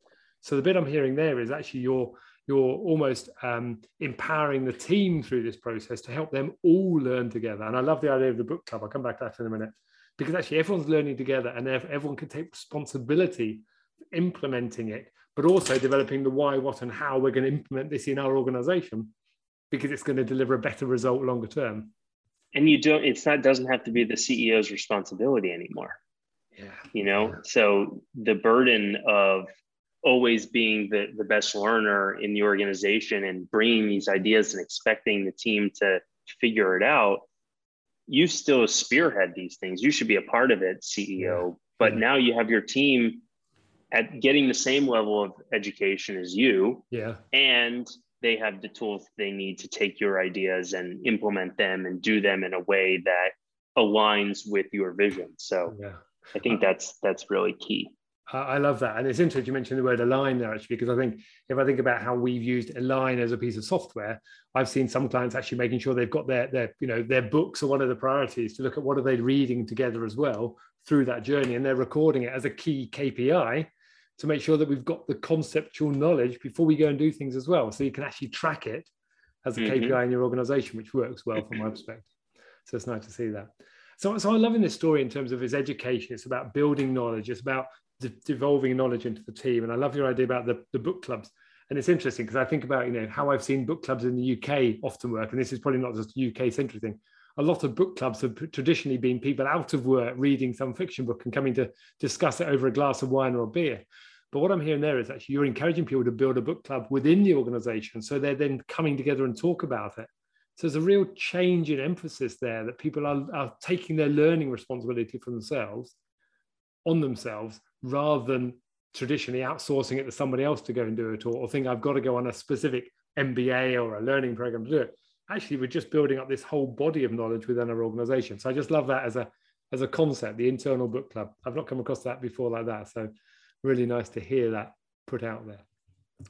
So the bit I'm hearing there is actually your you're almost um, empowering the team through this process to help them all learn together. And I love the idea of the book club. I'll come back to that in a minute because actually everyone's learning together and everyone can take responsibility for implementing it, but also developing the why, what, and how we're going to implement this in our organization because it's going to deliver a better result longer term. And you don't, it's not, doesn't have to be the CEO's responsibility anymore. Yeah. You know, so the burden of always being the, the best learner in the organization and bringing these ideas and expecting the team to figure it out you still spearhead these things. You should be a part of it ceo but yeah. now you have your team at getting the same level of education as you. Yeah. And they have the tools they need to take your ideas and implement them and do them in a way that aligns with your vision. So yeah. I think uh, that's that's really key I love that. And it's interesting you mentioned the word align there actually, because I think if I think about how we've used align as a piece of software, I've seen some clients actually making sure they've got their, their, you know, their books are one of the priorities to look at what are they reading together as well through that journey. And they're recording it as a key KPI to make sure that we've got the conceptual knowledge before we go and do things as well. So you can actually track it as a mm-hmm. KPI in your organization, which works well from my perspective. So it's nice to see that. So, so I'm loving this story in terms of its education. It's about building knowledge. It's about de- devolving knowledge into the team. And I love your idea about the, the book clubs. And it's interesting because I think about, you know, how I've seen book clubs in the UK often work. And this is probably not just a UK centric thing. A lot of book clubs have traditionally been people out of work reading some fiction book and coming to discuss it over a glass of wine or a beer. But what I'm hearing there is actually you're encouraging people to build a book club within the organization. So they're then coming together and talk about it. So there's a real change in emphasis there that people are, are taking their learning responsibility for themselves on themselves rather than traditionally outsourcing it to somebody else to go and do it or, or think I've got to go on a specific MBA or a learning program to do it. Actually, we're just building up this whole body of knowledge within our organization. So I just love that as a as a concept, the internal book club. I've not come across that before like that. So really nice to hear that put out there.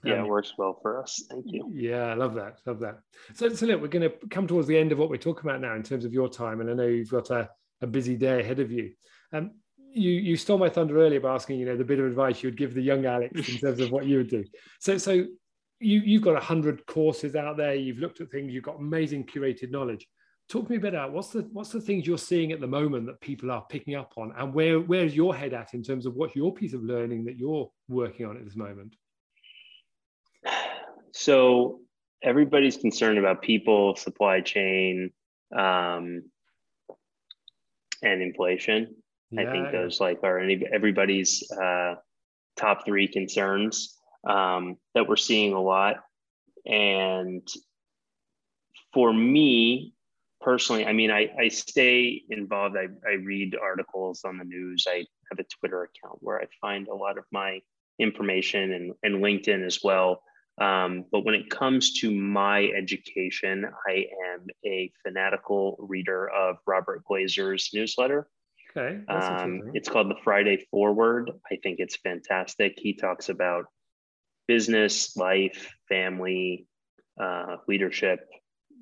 Yeah, um, it works well for us. Thank you. Yeah, I love that. Love that. So, so look, we're going to come towards the end of what we're talking about now in terms of your time. And I know you've got a, a busy day ahead of you. Um, you you stole my thunder earlier by asking, you know, the bit of advice you would give the young Alex in terms of what you would do. So so you you've got a hundred courses out there. You've looked at things. You've got amazing curated knowledge. Talk to me a bit about what's the what's the things you're seeing at the moment that people are picking up on, and where where's your head at in terms of what's your piece of learning that you're working on at this moment. So everybody's concerned about people, supply chain, um, and inflation. Yeah. I think those like are any everybody's uh, top three concerns um, that we're seeing a lot. And for me personally, I mean, I, I stay involved. I, I read articles on the news. I have a Twitter account where I find a lot of my information and, and LinkedIn as well. Um, but when it comes to my education, I am a fanatical reader of Robert Glazer's newsletter. Okay. Um, it's called the Friday Forward. I think it's fantastic. He talks about business, life, family, uh, leadership.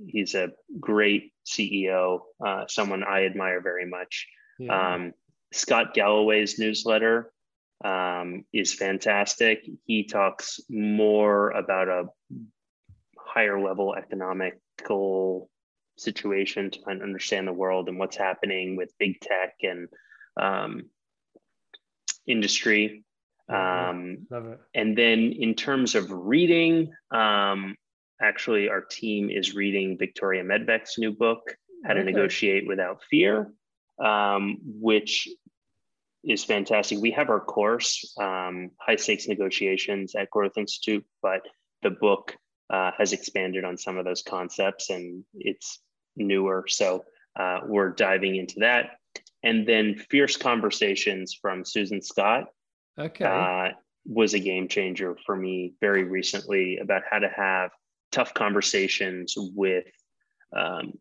He's a great CEO, uh, someone I admire very much. Yeah. Um, Scott Galloway's newsletter um, is fantastic. He talks more about a higher level economical situation to kind of understand the world and what's happening with big tech and um, industry. Um, Love it. and then in terms of reading, um, actually, our team is reading Victoria Medvec's new book, How to Okay. Negotiate Without Fear, um, which is fantastic. We have our course, um, High Stakes Negotiations at Growth Institute, but the book uh, has expanded on some of those concepts and it's newer. So uh, we're diving into that. And then Fierce Conversations from Susan Scott Okay. uh, was a game changer for me very recently about how to have tough conversations with um,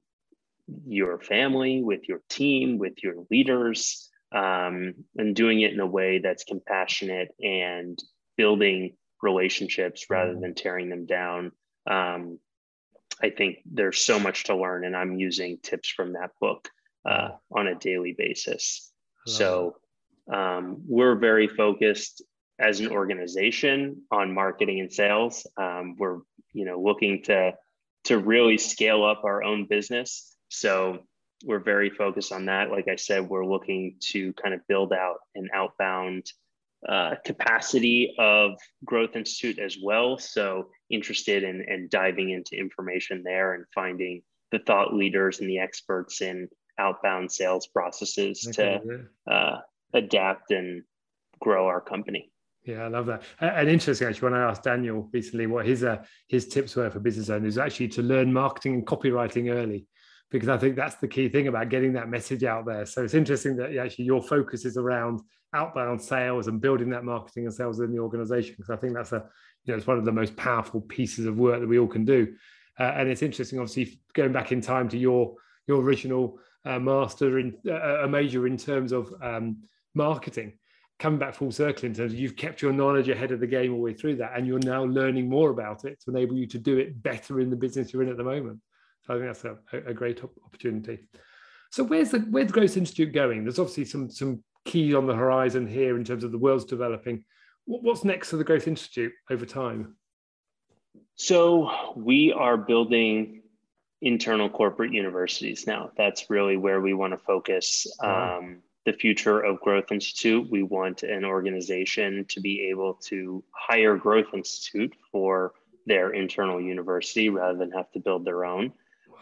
your family, with your team, with your leaders, um, and doing it in a way that's compassionate and building relationships rather Mhm. than tearing them down. Um, I think there's so much to learn, and I'm using tips from that book uh, on a daily basis. So um, we're very focused as an organization on marketing and sales. Um, we're you know looking to to really scale up our own business. So we're very focused on that. Like I said, we're looking to kind of build out an outbound uh, capacity of Growth Institute as well. So interested in, in diving into information there and finding the thought leaders and the experts in outbound sales processes Okay, to yeah. uh, adapt and grow our company. Yeah, I love that. And interesting, actually, when I asked Daniel recently what his uh, his tips were for business owners, actually to learn marketing and copywriting early, because I think that's the key thing about getting that message out there. So it's interesting that actually your focus is around outbound sales and building that marketing and sales in the organization, because I think that's a you know it's one of the most powerful pieces of work that we all can do. Uh, and it's interesting, obviously, going back in time to your your original uh, master in uh, a major in terms of um, marketing coming back full circle in terms of you've kept your knowledge ahead of the game all the way through that and you're now learning more about it to enable you to do it better in the business you're in at the moment i think that's a, a great opportunity so where's the where's the growth institute going there's obviously some some keys on the horizon here in terms of the world's developing what's next for the growth institute over time So we are building internal corporate universities now. That's really where we want to focus. Wow. Um, the future of Growth Institute. We want an organization to be able to hire Growth Institute for their internal university rather than have to build their own.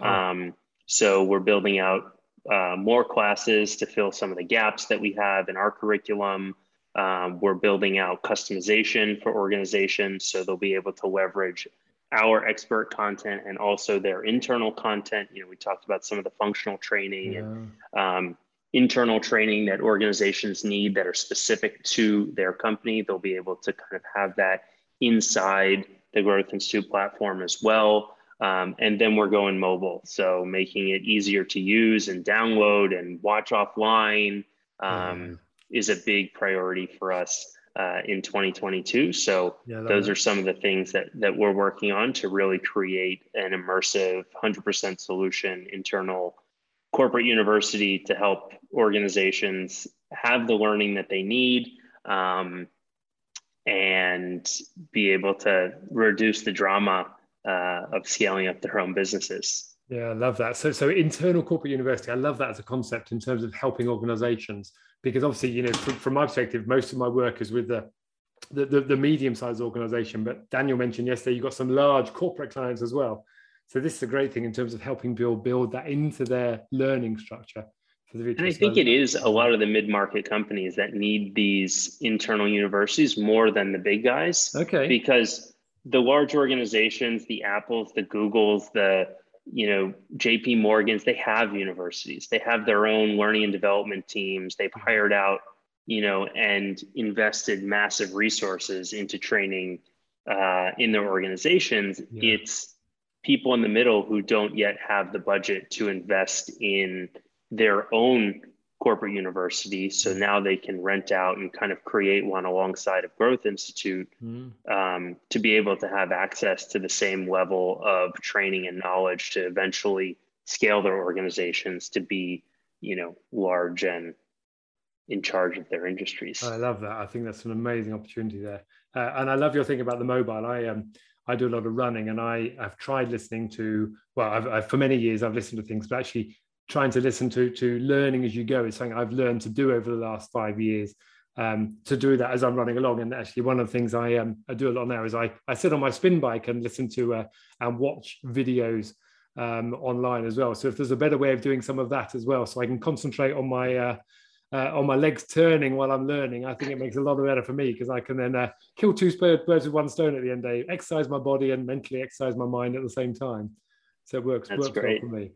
Wow. Um, so we're building out uh, more classes to fill some of the gaps that we have in our curriculum. Um, we're building out customization for organizations so they'll be able to leverage our expert content and also their internal content. You know, we talked about some of the functional training and um, internal training that organizations need that are specific to their company. They'll be able to kind of have that inside the Growth Institute platform as well. Um, and then we're going mobile, so making it easier to use and download and watch offline um, is a big priority for us uh, in 2022. So Yeah, those are some of the things that that we're working on to really create an immersive 100% solution internal corporate university to help organizations have the learning that they need um, and be able to reduce the drama uh, of scaling up their own businesses. Yeah, I love that. So, so internal corporate university, I love that as a concept in terms of helping organizations, because obviously, you know, from, from my perspective, most of my work is with the the, the, the medium-sized organization. But Daniel mentioned yesterday you've got some large corporate clients as well. So this is a great thing in terms of helping build build that into their learning structure for the future. And I think it is a lot of the mid-market companies that need these internal universities more than the big guys. Okay. because the large organizations the apples the googles the you know jp morgans they have universities. They have their own learning and development teams. They've hired out you know and invested massive resources into training uh, in their organizations. Yeah. it's people in the middle who don't yet have the budget to invest in their own corporate university so now they can rent out and kind of create one alongside of growth institute Mm. um, to be able to have access to the same level of training and knowledge to eventually scale their organizations to be you know large and in charge of their industries I love that. I think that's an amazing opportunity there, uh, and I love your thing about the mobile. I um I do a lot of running, and I I've tried listening to well, I've, I've for many years I've listened to things, but actually trying to listen to to learning as you go is something I've learned to do over the last five years. um, to do that as I'm running along. And actually, one of the things I um, I do a lot now is I I sit on my spin bike and listen to uh, and watch videos um, online as well. So if there's a better way of doing some of that as well, so I can concentrate on my uh, uh, on my legs turning while I'm learning, I think it makes a lot of better for me because I can then uh, kill two birds with one stone at the end of the day, exercise my body and mentally exercise my mind at the same time. So it works, That's works great. well for me.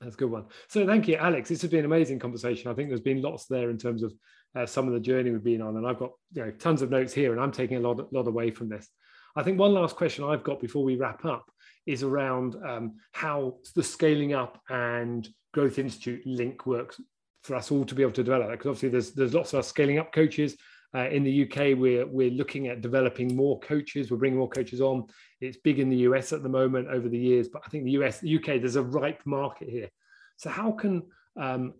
That's a good one. So thank you, Alex. This has been an amazing conversation. I think there's been lots there in terms of uh, some of the journey we've been on, and I've got you know tons of notes here, and I'm taking a lot, lot away from this. I think one last question I've got before we wrap up is around um, how the scaling up and growth institute link works for us all to be able to develop because obviously there's there's lots of us scaling up coaches uh, in the UK we're we're looking at developing more coaches. We're bringing more coaches on. It's big in the US at the moment over the years but I think the US the UK there's a ripe market here. So how can um,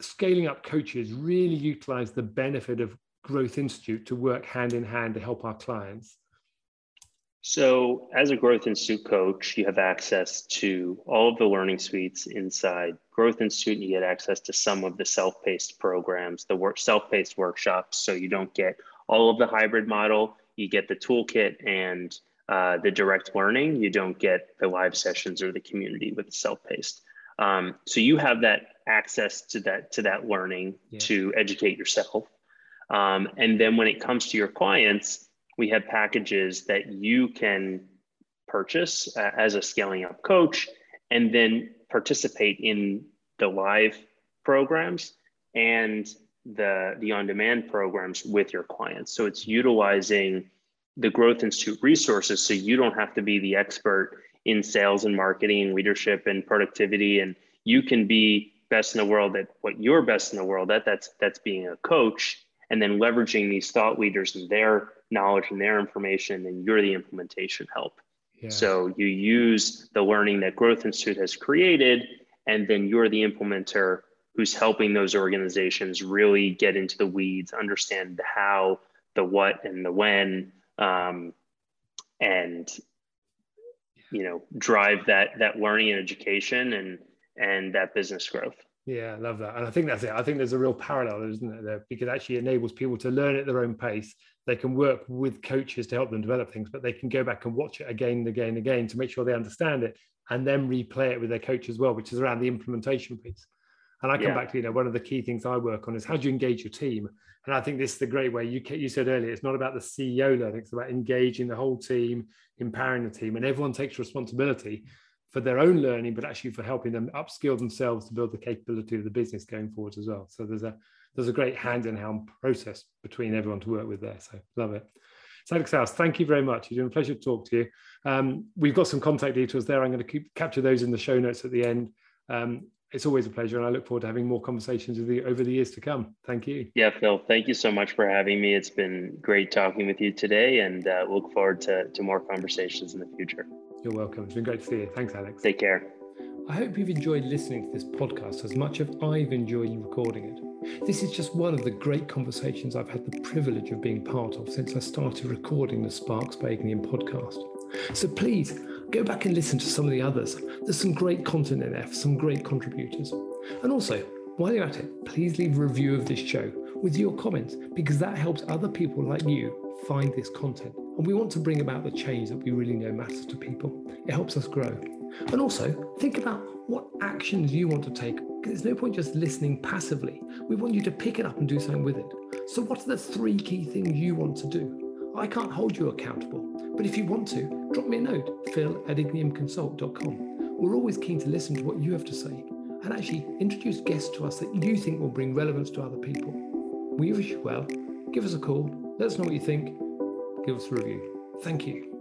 scaling up coaches really utilize the benefit of growth institute to work hand in hand to help our clients so, as a Growth Institute coach, you have access to all of the learning suites inside Growth Institute. You get access to some of the self paced programs, the work, self paced workshops. So, you don't get all of the hybrid model. You get the toolkit and uh, the direct learning. You don't get the live sessions or the community with the self paced. Um, so, you have that access to that to that learning yeah. to educate yourself. Um, and then when it comes to your clients, we have packages that you can purchase uh, as a scaling up coach and then participate in the live programs and the, the on-demand programs with your clients. So it's utilizing the Growth Institute resources so you don't have to be the expert in sales and marketing, and leadership and productivity. And you can be best in the world at what you're best in the world at. That's that's being a coach and then leveraging these thought leaders and their knowledge and their information, and you're the implementation help. Yeah. So you use the learning that Growth Institute has created, and then you're the implementer who's helping those organizations really get into the weeds, understand the how, the what, and the when, um, and you know drive that that learning and education and and that business growth. Yeah, I love that. And I think that's it. I think there's a real parallel, isn't it, there? Because it actually enables people to learn at their own pace. They can work with coaches to help them develop things, but they can go back and watch it again and again and again to make sure they understand it and then replay it with their coach as well, which is around the implementation piece. And I come yeah. back to, you know, one of the key things I work on is how do you engage your team? And I think this is the great way you, you said earlier, it's not about the CEO learning, it's about engaging the whole team, empowering the team, and everyone takes responsibility for their own learning, but actually for helping them upskill themselves to build the capability of the business going forward as well. So there's a there's a great hand in hand process between everyone to work with there. So love it. So Alex House, thank you very much. It's been a pleasure to talk to you. Um, we've got some contact details there. I'm going to keep, capture those in the show notes at the end. Um, it's always a pleasure, and I look forward to having more conversations with you over the years to come. Thank you. Yeah, Phil, thank you so much for having me. It's been great talking with you today, and uh, look forward to, to more conversations in the future. You're welcome. It's been great to see you. Thanks, Alex. Take care. I hope you've enjoyed listening to this podcast as much as I've enjoyed recording it. This is just one of the great conversations I've had the privilege of being part of since I started recording the Sparks by Ignium podcast. So please go back and listen to some of the others. There's some great content in there, some great contributors. And also, while you're at it, please leave a review of this show with your comments because that helps other people like you find this content. And we want to bring about the change that we really know matters to people. It helps us grow. And also, think about what actions you want to take. Because there's no point just listening passively. We want you to pick it up and do something with it. So, what are the three key things you want to do? I can't hold you accountable, but if you want to, drop me a note, phil at igniumconsult.com. We're always keen to listen to what you have to say and actually introduce guests to us that you think will bring relevance to other people. We wish you well. Give us a call. Let us know what you think give us a review. Thank you.